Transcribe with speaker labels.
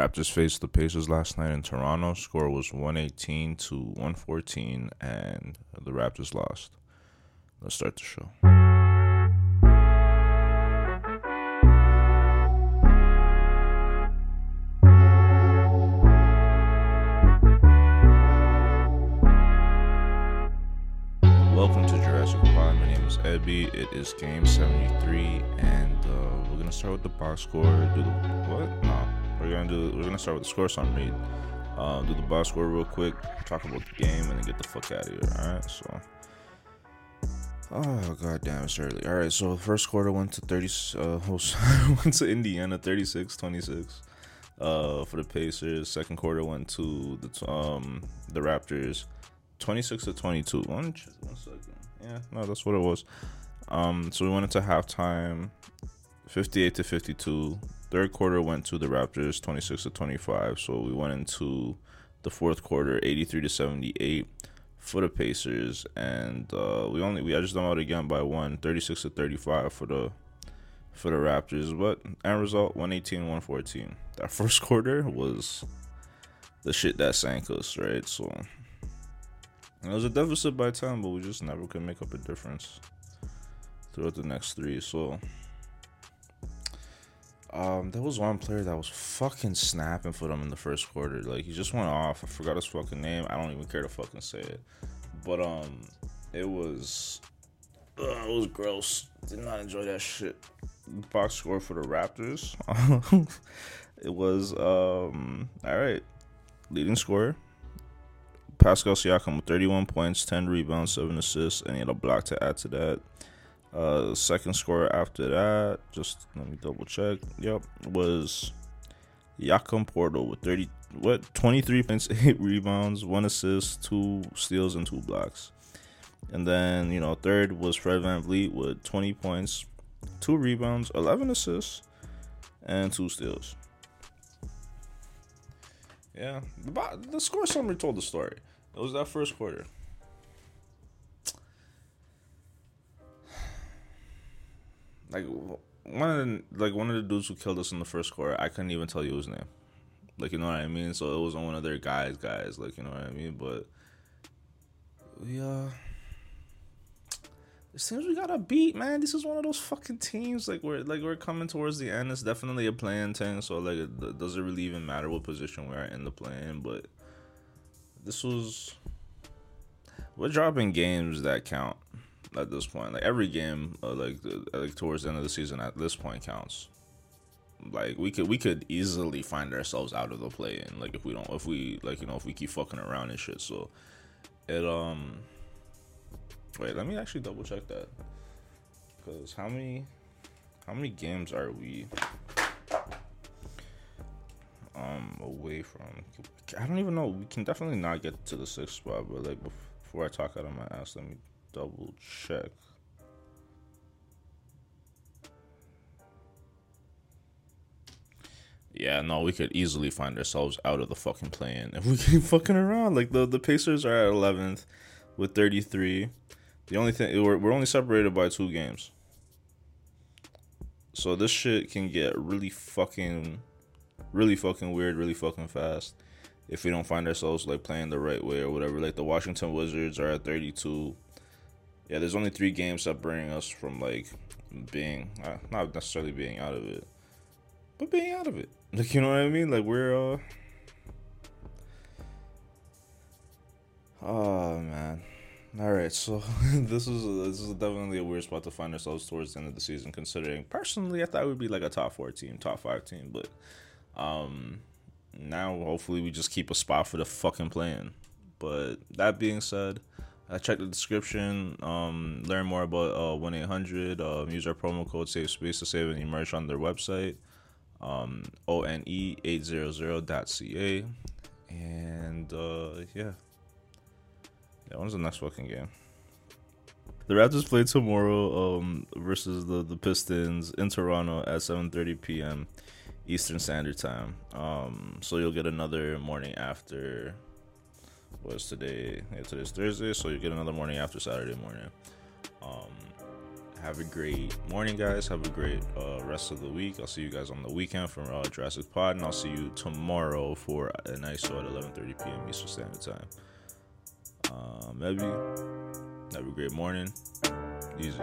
Speaker 1: Raptors faced the Pacers last night in Toronto. Score was 118 to 114, and the Raptors lost. Let's start the show. Welcome to Jurassic Pod. My name is Ebby. It is game 73, and uh, we're gonna start with the box score. Do the what? No, we're gonna do. We're gonna start with the score summary. Uh, do the box score real quick. Talk about the game, and then get the fuck out of here. All right. So. Oh god damn it's early. All right, so first quarter went to 30 uh went to Indiana 36-26 uh for the Pacers. Second quarter went to the um the Raptors 26 to 22. One, one second. Yeah, no, that's what it was. Um so we went into halftime 58 to 52. Third quarter went to the Raptors 26 to 25. So we went into the fourth quarter 83 to 78 for the Pacers, and uh, we only we edged them out again by one, 36 to 35 for the for the Raptors. But end result 118 114. That first quarter was the shit that sank us, right? So it was a deficit by 10, but we just never could make up a difference throughout the next three. So um, there was one player that was fucking snapping for them in the first quarter. Like he just went off. I forgot his fucking name. I don't even care to fucking say it. But um, it was, uh, it was gross. Did not enjoy that shit. Box score for the Raptors. it was um, all right. Leading scorer. Pascal Siakam with 31 points, 10 rebounds, 7 assists, and he had a block to add to that. Uh, second scorer after that, just let me double check. Yep, was Jakob Poeltl with 30, what, 23 points, 8 rebounds, 1 assist, 2 steals, and 2 blocks. And then, you know, third was Fred VanVleet with 20 points, 2 rebounds, 11 assists, and 2 steals. Yeah, the score summary told the story. It was that first quarter. Like one of the, like one of the dudes who killed us in the first quarter, I couldn't even tell you his name. Like you know what I mean? So it wasn't one of their guys, guys. Like you know what I mean? But we uh, it seems we got a beat, man. This is one of those fucking teams. Like we're like we're coming towards the end. It's definitely a play-in thing. So like it doesn't really even matter what position we're in the play-in. But this was we're dropping games that count at this point. Like every game, uh, like like towards the end of the season, at this point counts. Like we could we could easily find ourselves out of the play in like if we don't if we like you know if we keep fucking around and shit. So it um wait let me actually double check that because how many how many games are we um away from? I don't even know. We can definitely not get to the sixth spot, but like before I talk out of my ass, let me double check. Yeah, no, we could easily find ourselves out of the fucking play-in if we keep fucking around. Like the the Pacers are at eleventh with thirty three. The only thing we're we're only separated by two games. So this shit can get really fucking, really fucking weird, really fucking fast if we don't find ourselves like playing the right way or whatever. Like the Washington Wizards are at thirty two yeah, there's only three games separating us from like being uh, not necessarily being out of it, but being out of it. Like you know what I mean? Like we're uh. Oh man. All right, so this is this is definitely a weird spot to find ourselves towards the end of the season. Considering personally, I thought we'd be like a top four team, top five team, but um, now hopefully we just keep a spot for the fucking play-in. But that being said, uh, check the description. Um, learn more about uh, 1 800. Uh, use our promo code SAFESPACE to save any merch on their website. Um, one800.ca. And uh, yeah. Yeah, when's the next fucking game? The Raptors play tomorrow um, versus the, the Pistons in Toronto at 7:30 p.m. Eastern Standard Time. Um, so you'll get another morning after was today. Yeah, today's Thursday, so you get another morning after Saturday morning. Um, have a great morning, guys. Have a great uh, rest of the week. I'll see you guys on the weekend from uh, Jurassic Pod, and I'll see you tomorrow for a nice show at 11:30 p.m. Eastern Standard Time. Um, maybe have a great morning. Easy.